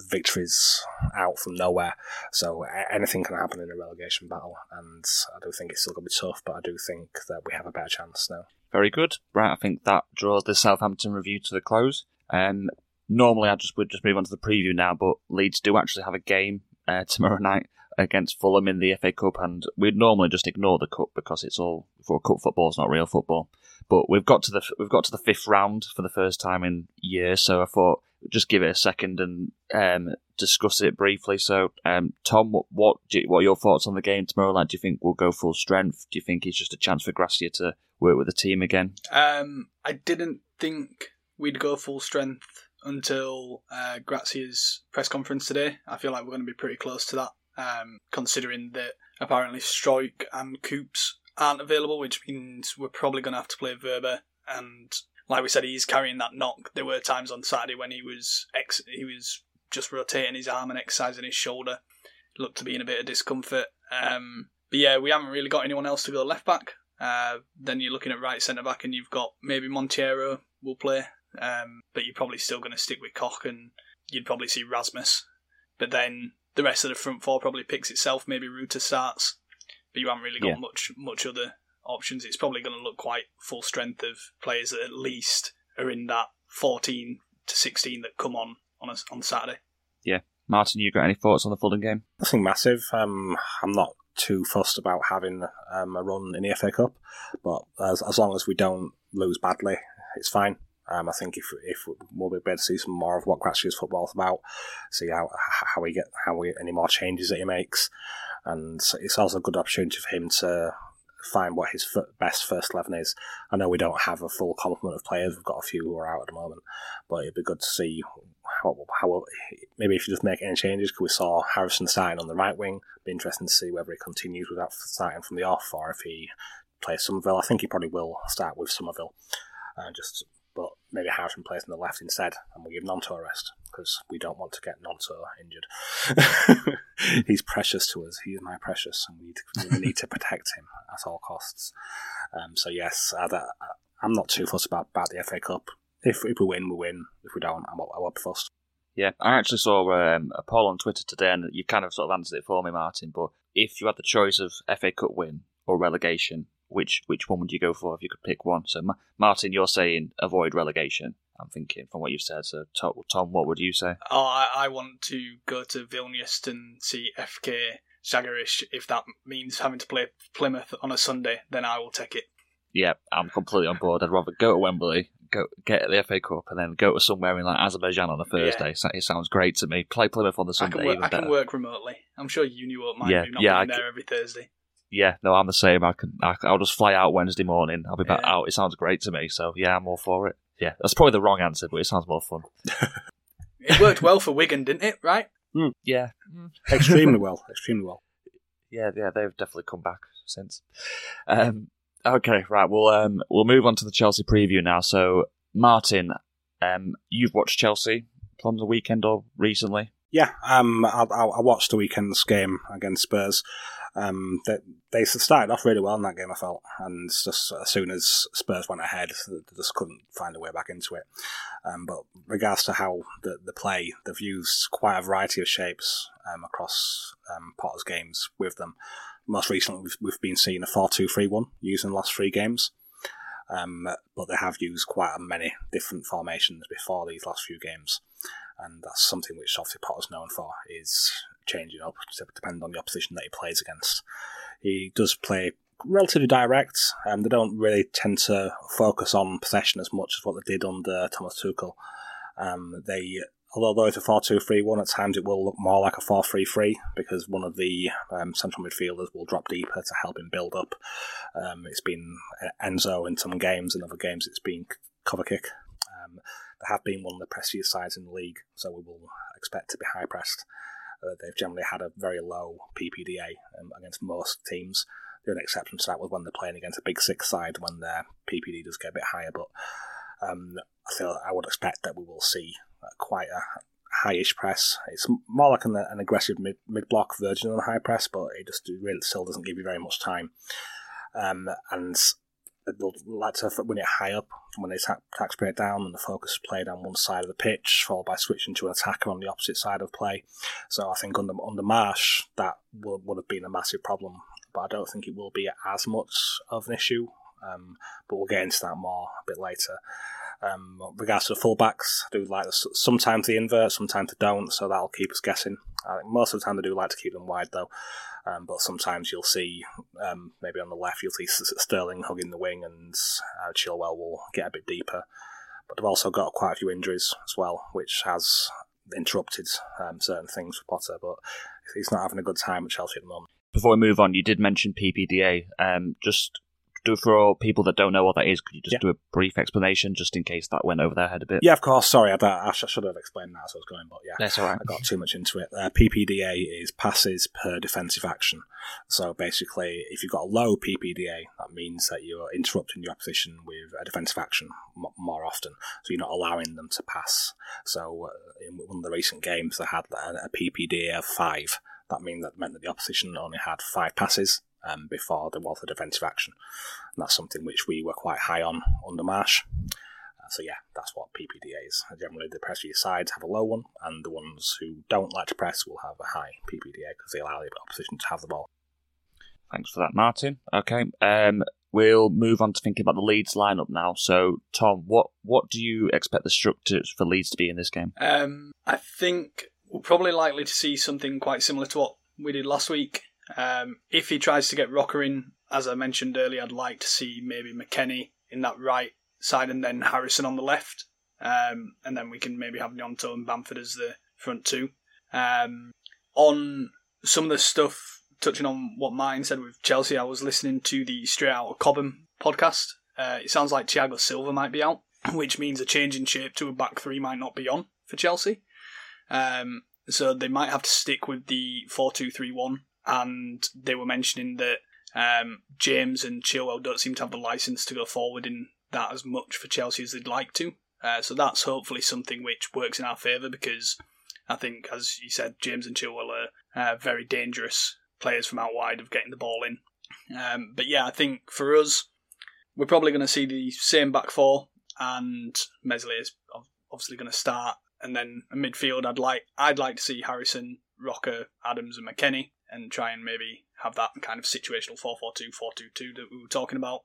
Speaker 3: victories out from nowhere. So anything can happen in a relegation battle, and I do think it's still going to be tough, but I do think that we have a better chance now.
Speaker 1: Very good, right? I think that draws the Southampton review to the close. Um, normally I just would just move on to the preview now, but Leeds do actually have a game uh, [laughs] tomorrow night against Fulham in the FA Cup, and we'd normally just ignore the cup because it's all for cup football, it's not real football. But we've got to the we've got to the fifth round for the first time in years, so I thought just give it a second and um, discuss it briefly. So, um, Tom, what what, you, what are your thoughts on the game tomorrow? Like, do you think we'll go full strength? Do you think it's just a chance for Gracia to work with the team again?
Speaker 2: Um, I didn't think we'd go full strength until uh, Gracia's press conference today. I feel like we're going to be pretty close to that, um, considering that apparently Struijk and Coops aren't available, which means we're probably going to have to play Wöber. And like we said, he's carrying that knock. There were times on Saturday when he was ex- he was just rotating his arm and exercising his shoulder. Looked to be in a bit of discomfort. Um, but yeah, we haven't really got anyone else to go left back. Uh, then you're looking at right centre back, and you've got maybe Monteiro will play. Um, but you're probably still going to stick with Koch and you'd probably see Rasmus. But then the rest of the front four probably picks itself. Maybe Rutter starts, but you haven't really got yeah. much much other options. It's probably going to look quite full strength of players that at least are in that 14 to 16 that come on on a, on Saturday.
Speaker 1: Yeah, Martin, you got any thoughts on the Fulham game?
Speaker 3: Nothing massive. Um, I'm not too fussed about having um, a run in the FA Cup, but as, as long as we don't lose badly, it's fine. Um, I think if if we'll be able to see some more of what Gracia's football is about, see how how he get how we any more changes that he makes, and it's also a good opportunity for him to find what his best first eleven is. I know we don't have a full complement of players; we've got a few who are out at the moment, but it'd be good to see how, how maybe if you just make any changes. Because we saw Harrison starting on the right wing, be interesting to see whether he continues without starting from the off or if he plays Summerville. I think he probably will start with Summerville. Uh, just but maybe Harrison plays on the left instead, and we give Gnonto a rest because we don't want to get Gnonto injured. [laughs] He's precious to us. He is my precious, and we need to, we need to protect him at all costs. Um, so yes, I, am not too fussed about, about the FA Cup. If if we win, we win. If we don't, I'm, I won't be fussed.
Speaker 1: Yeah, I actually saw um, a poll on Twitter today, and you kind of sort of answered it for me, Martin. But if you had the choice of FA Cup win or relegation, which which one would you go for if you could pick one? So, Martin, you're saying avoid relegation. I'm thinking from what you've said. So, Tom, what would you say?
Speaker 2: Oh, I, I want to go to Vilnius and see FK Žalgiris. If that means having to play Plymouth on a Sunday, then I will take it.
Speaker 1: Yeah, I'm completely on board. I'd rather go to Wembley, go get the FA Cup, and then go to somewhere in like Azerbaijan on a Thursday. Yeah. It sounds great to me. Play Plymouth on the Sunday.
Speaker 2: I can work, I can work remotely. I'm sure you knew what mine yeah, do, not yeah, being there every Thursday
Speaker 1: Yeah, no, I'm the same. I can, I, will just fly out Wednesday morning. I'll be back
Speaker 2: Yeah.
Speaker 1: out. It sounds great to me. So yeah, I'm all for it. Yeah, that's probably the wrong answer, but it sounds more fun. [laughs]
Speaker 2: It worked well for Wigan, didn't it? Right?
Speaker 1: Yeah,
Speaker 3: extremely well, extremely well.
Speaker 1: yeah, yeah. They've definitely come back since. Um, okay, right. We'll um, we'll move on to the Chelsea preview now. So, Martin, um, you've watched Chelsea from the weekend or recently?
Speaker 3: Yeah, um, I, I I watched the weekend's game against Spurs. Um, they, they started off really well in that game, I felt, and just as soon as Spurs went ahead, they just couldn't find a way back into it. Um, but regards to how the, the play, they've used quite a variety of shapes um, across um, Potter's games with them. Most recently, we've, we've been seeing a 4 2 3 1 used in the last three games. Um, but they have used quite many different formations before these last few games and that's something which obviously Potter's known for is changing up to depend on the opposition that he plays against. He does play relatively direct, and they don't really tend to focus on possession as much as what they did under Thomas Tuchel. Um, they, although it's a 4-2-3-1, at times it will look more like a 4-3-3 because one of the um, central midfielders will drop deeper to help him build up. Um, it's been Enzo in some games, in other games it's been Kovacic. Um, they have been one of the pressiest sides in the league, so we will expect to be high pressed. Uh, they've generally had a very low PPDA um, against most teams. The only exception to that was when they're playing against a big six side when their PPD does get a bit higher. But um, I feel I would expect that we will see uh, quite a highish press. It's more like an, an aggressive mid mid block version of a high press, but it just really still doesn't give you very much time. Um, and they'll like to win it high up when they attack, attack straight down and the focus is played on one side of the pitch, followed by switching to an attacker on the opposite side of play. So I think under under Marsch that would, would have been a massive problem, but I don't think it will be as much of an issue. Um, but we'll get into that more a bit later. Um, regards to the fullbacks, I do like this. sometimes they invert, sometimes they don't, so that'll keep us guessing. I think most of the time they do like to keep them wide though. Um, but sometimes you'll see, um, maybe on the left, you'll see Sterling hugging the wing and uh, Chilwell will get a bit deeper. But they've also got quite a few injuries as well, which has interrupted um, certain things for Potter. But he's not having a good time at Chelsea at the moment.
Speaker 1: Before we move on, you did mention PPDA. Um, just do for people that don't know what that is, could you just
Speaker 3: Yeah.
Speaker 1: do a brief explanation just in case that went over their head a bit?
Speaker 3: Yeah, of course. Sorry, I, I I should have explained that as I was going, but yeah.
Speaker 1: That's all right.
Speaker 3: I got too much into it. Uh, PPDA is passes per defensive action. So basically, if you've got a low PPDA, that means that you're interrupting your opposition with a defensive action m- more often. So you're not allowing them to pass. So uh, in one of the recent games, they had a, a PPDA of five. That mean that meant that the opposition only had five passes um, before there was a defensive action. And that's something which we were quite high on under Marsch. Uh, so yeah, that's what PPDA is. Generally, the pressier sides have a low one, and the ones who don't like to press will have a high PPDA because they allow the opposition to have the ball.
Speaker 1: Thanks for that, Martin. Okay, um, we'll move on to thinking about the Leeds lineup now. So, Tom, what what do you expect the structures for Leeds to be in this game?
Speaker 2: Um, I think we're probably likely to see something quite similar to what we did last week. Um, if he tries to get Roca in, as I mentioned earlier, I'd like to see maybe McKennie in that right side and then Harrison on the left. Um, and then we can maybe have Gnonto and Bamford as the front two. Um, on some of the stuff, touching on what Martin said with Chelsea, I was listening to the Straight Out of Cobham podcast. Uh, it sounds like Thiago Silva might be out, [laughs] which means a change in shape to a back three might not be on for Chelsea. Um, so they might have to stick with the 4 2 3 1. And they were mentioning that um, James and Chilwell don't seem to have the license to go forward in that as much for Chelsea as they'd like to. Uh, so that's hopefully something which works in our favour because I think, as you said, James and Chilwell are uh, very dangerous players from out wide of getting the ball in. Um, but yeah, I think for us, we're probably going to see the same back four, and Meslier is obviously going to start. And then a midfield, I'd like I'd like to see Harrison, Roca, Adams, and McKennie, and try and maybe have that kind of situational 4-4-2, 4-2-2 that we were talking about.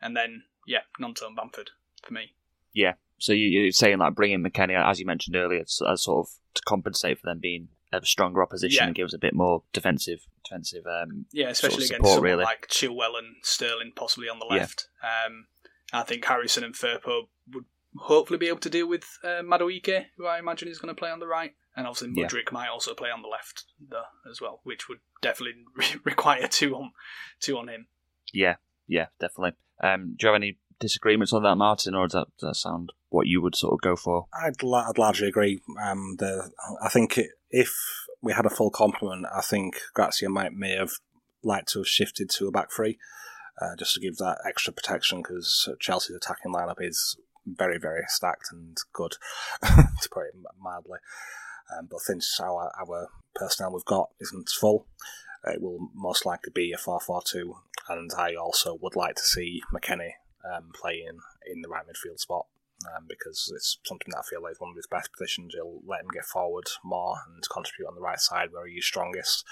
Speaker 2: And then yeah, Gnonto and Bamford for me.
Speaker 1: Yeah, so you, you're saying like bringing McKennie, as you mentioned earlier, as, sort of to compensate for them being a stronger opposition
Speaker 2: Yeah.
Speaker 1: and give us a bit more defensive, defensive. Um,
Speaker 2: Yeah, especially
Speaker 1: sort of
Speaker 2: against
Speaker 1: support, really.
Speaker 2: like Chilwell and Sterling, possibly on the
Speaker 1: Yeah.
Speaker 2: left. Um, I think Harrison and Firpo would hopefully be able to deal with uh, Madueke, who I imagine is going to play on the right. And obviously,
Speaker 1: Yeah.
Speaker 2: Might also play on the left though as well, which would definitely [laughs] require two on two on him.
Speaker 1: Yeah, yeah, definitely. Um, do you have any disagreements on that, Martin, or does that, does that sound what you would sort of go for?
Speaker 3: I'd, la- I'd largely agree. Um, the I think it, if we had a full complement, I think Gracia might may have liked to have shifted to a back three, uh, just to give that extra protection because Chelsea's attacking lineup is very very stacked and good, [laughs] to put it mildly. Um, but since our our personnel we've got isn't full, it will most likely be a 4-4-2, and I also would like to see McKennie um, playing in the right midfield spot um, because it's something that I feel like is one of his best positions. He'll let him get forward more and contribute on the right side where he's strongest.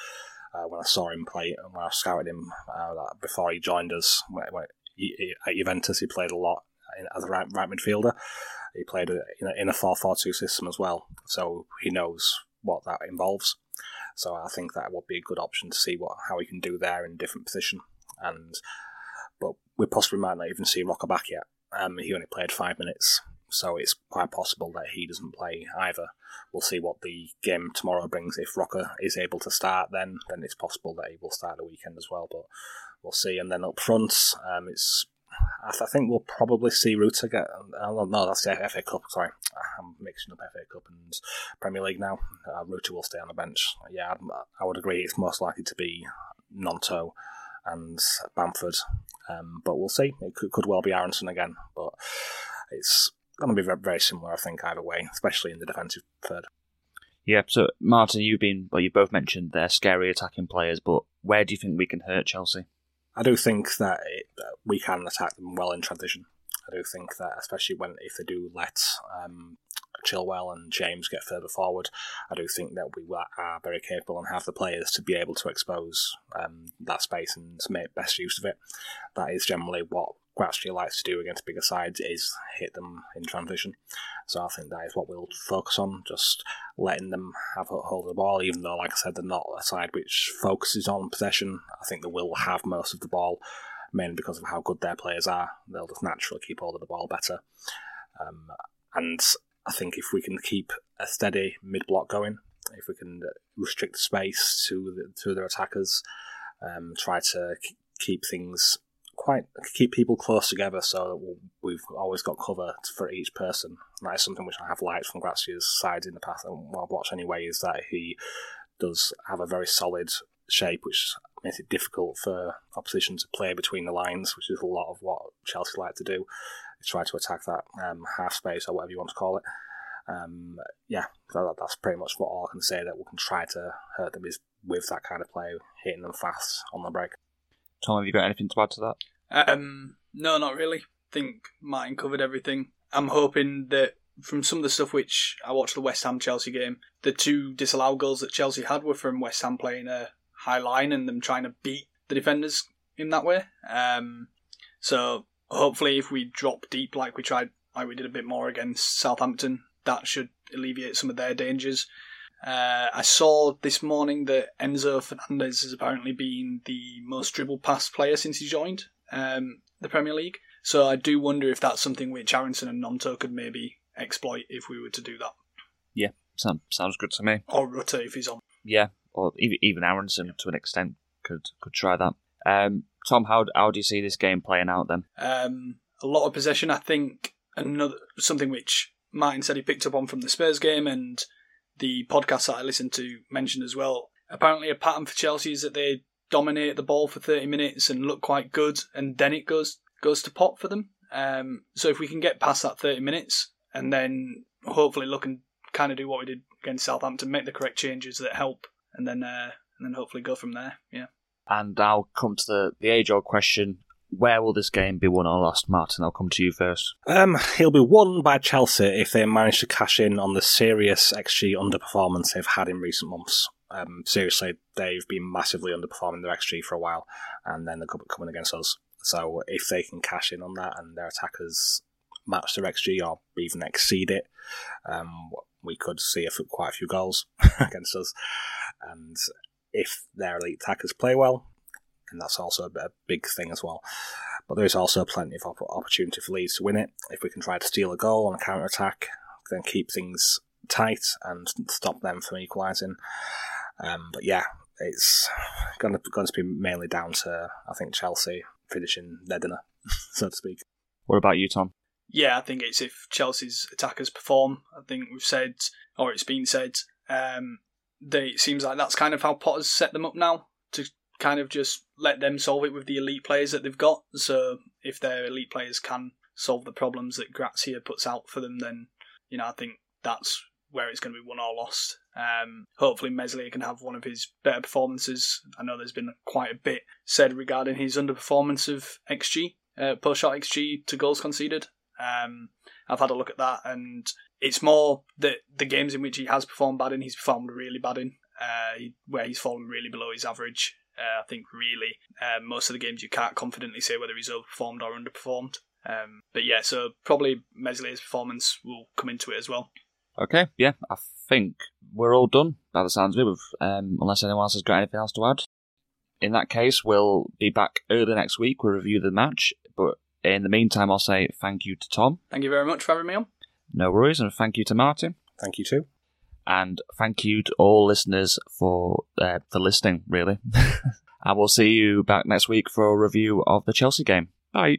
Speaker 3: Uh, when I saw him play, and when I scouted him uh, before he joined us when, when he, he, at Juventus, he played a lot as a right, right midfielder. He played in, a, in a 4 4 2 system as well, so he knows what that involves. So I think that would be a good option to see what how he can do there in a different position. And but we possibly might not even see Roca back yet. Um, he only played five minutes, so it's quite possible that he doesn't play either. We'll see what the game tomorrow brings. If Roca is able to start, then then it's possible that he will start the weekend as well. But we'll see. And then up front, um, it's I, th- I think we'll probably see Rutter get. Oh, no, that's the FA Cup. Sorry, I'm mixing up FA Cup and Premier League now. Uh, Rutter will stay on the bench. Yeah, I'd, I would agree. It's most likely to be Gnonto and Bamford, um, but we'll see. It could, could well be Aaronson again, but it's going to be very, very similar, I think, either way, especially in the defensive third.
Speaker 1: Yeah, so Martin, you've been, well, you both mentioned they're scary attacking players, but where do you think we can hurt Chelsea?
Speaker 3: I do think that it, uh, we can attack them well in transition. I do think that, especially when if they do let um, Chilwell and James get further forward, I do think that we are very capable and have the players to be able to expose um, that space and to make best use of it. That is generally what Gracia likes to do against bigger sides is hit them in transition. So I think that is what we'll focus on, just letting them have a hold of the ball, even though, like I said, they're not a side which focuses on possession. I think they will have most of the ball, mainly because of how good their players are. They'll just naturally keep hold of the ball better. Um, and I think if we can keep a steady mid block going, if we can restrict space to the, to their attackers, um, try to keep things quite keep people close together so we've always got cover for each person. And that is something which I have liked from Gracia's side in the past and what I've watched anyway is that he does have a very solid shape which makes it difficult for opposition to play between the lines, which is a lot of what Chelsea like to do. Is try to attack that um, half space or whatever you want to call it. Um, yeah, that, that's pretty much what all I can say that we can try to hurt them is with that kind of play, hitting them fast on the break.
Speaker 1: Tom, have you got anything to add to that?
Speaker 2: Um, no, not really. I think Martin covered everything. I'm hoping that from some of the stuff which I watched the West Ham Chelsea game, the two disallowed goals that Chelsea had were from West Ham playing a high line and them trying to beat the defenders in that way. Um, so hopefully, if we drop deep like we tried, like we did a bit more against Southampton, that should alleviate some of their dangers. Uh, I saw this morning that Enzo Fernandez has apparently been the most dribble pass player since he joined um, the Premier League. So I do wonder if that's something which Aaronson and Gnonto could maybe exploit if we were to do that.
Speaker 1: Yeah, sound, sounds good to me.
Speaker 2: Or Rutter if he's on.
Speaker 1: Yeah, or even, Aaronson to an extent could could try that. Um, Tom, how how do you see this game playing out then?
Speaker 2: Um, a lot of possession. I think another something which Martin said he picked up on from the Spurs game and the podcast that I listened to mentioned as well. Apparently, a pattern for Chelsea is that they dominate the ball for 30 minutes and look quite good, and then it goes goes to pot for them. Um, so if we can get past that 30 minutes and then hopefully look and kind of do what we did against Southampton, make the correct changes that help, and then uh, and then hopefully go from there. Yeah.
Speaker 1: And I'll come to the the age old question: Where will this game be won or lost? Martin, I'll come to you first.
Speaker 3: Um, he'll be won by Chelsea if they manage to cash in on the serious XG underperformance they've had in recent months. Um, seriously, they've been massively underperforming their XG for a while, and then they're coming against us. So if they can cash in on that and their attackers match their XG or even exceed it, um, we could see a, quite a few goals [laughs] against us. And if their elite attackers play well, and that's also a big thing as well. But there is also plenty of opportunity for Leeds to win it. If we can try to steal a goal on a counter attack, then keep things tight and stop them from equalising. Um, but yeah, it's going to, going to be mainly down to I think Chelsea finishing their dinner, [laughs] so to speak.
Speaker 1: What about you, Tom?
Speaker 2: Yeah, I think it's if Chelsea's attackers perform. I think we've said, or it's been said, um, they, it seems like that's kind of how Potter's set them up now to kind of just let them solve it with the elite players that they've got. So if their elite players can solve the problems that Gracia puts out for them, then you know I think that's where it's going to be won or lost. Um, hopefully, Meslier can have one of his better performances. I know there's been quite a bit said regarding his underperformance of XG, uh, post shot XG to goals conceded. Um, I've had a look at that, and it's more that the games in which he has performed bad in, he's performed really bad in, uh, where he's fallen really below his average. Uh, I think really uh, most of the games you can't confidently say whether he's overperformed or underperformed. Um, but yeah, so probably Meslier's performance will come into it as well.
Speaker 1: Okay, yeah, I think we're all done by the sounds of it, with, um, unless anyone else has got anything else to add. In that case, we'll be back early next week. We'll review the match, but in the meantime, I'll say thank you to Tom.
Speaker 2: Thank you very much for having me on.
Speaker 1: No worries, and thank you to Martin.
Speaker 3: Thank you too.
Speaker 1: And thank you to all listeners for uh, for listening, really. [laughs] I will see you back next week for a review of the Chelsea game. Bye.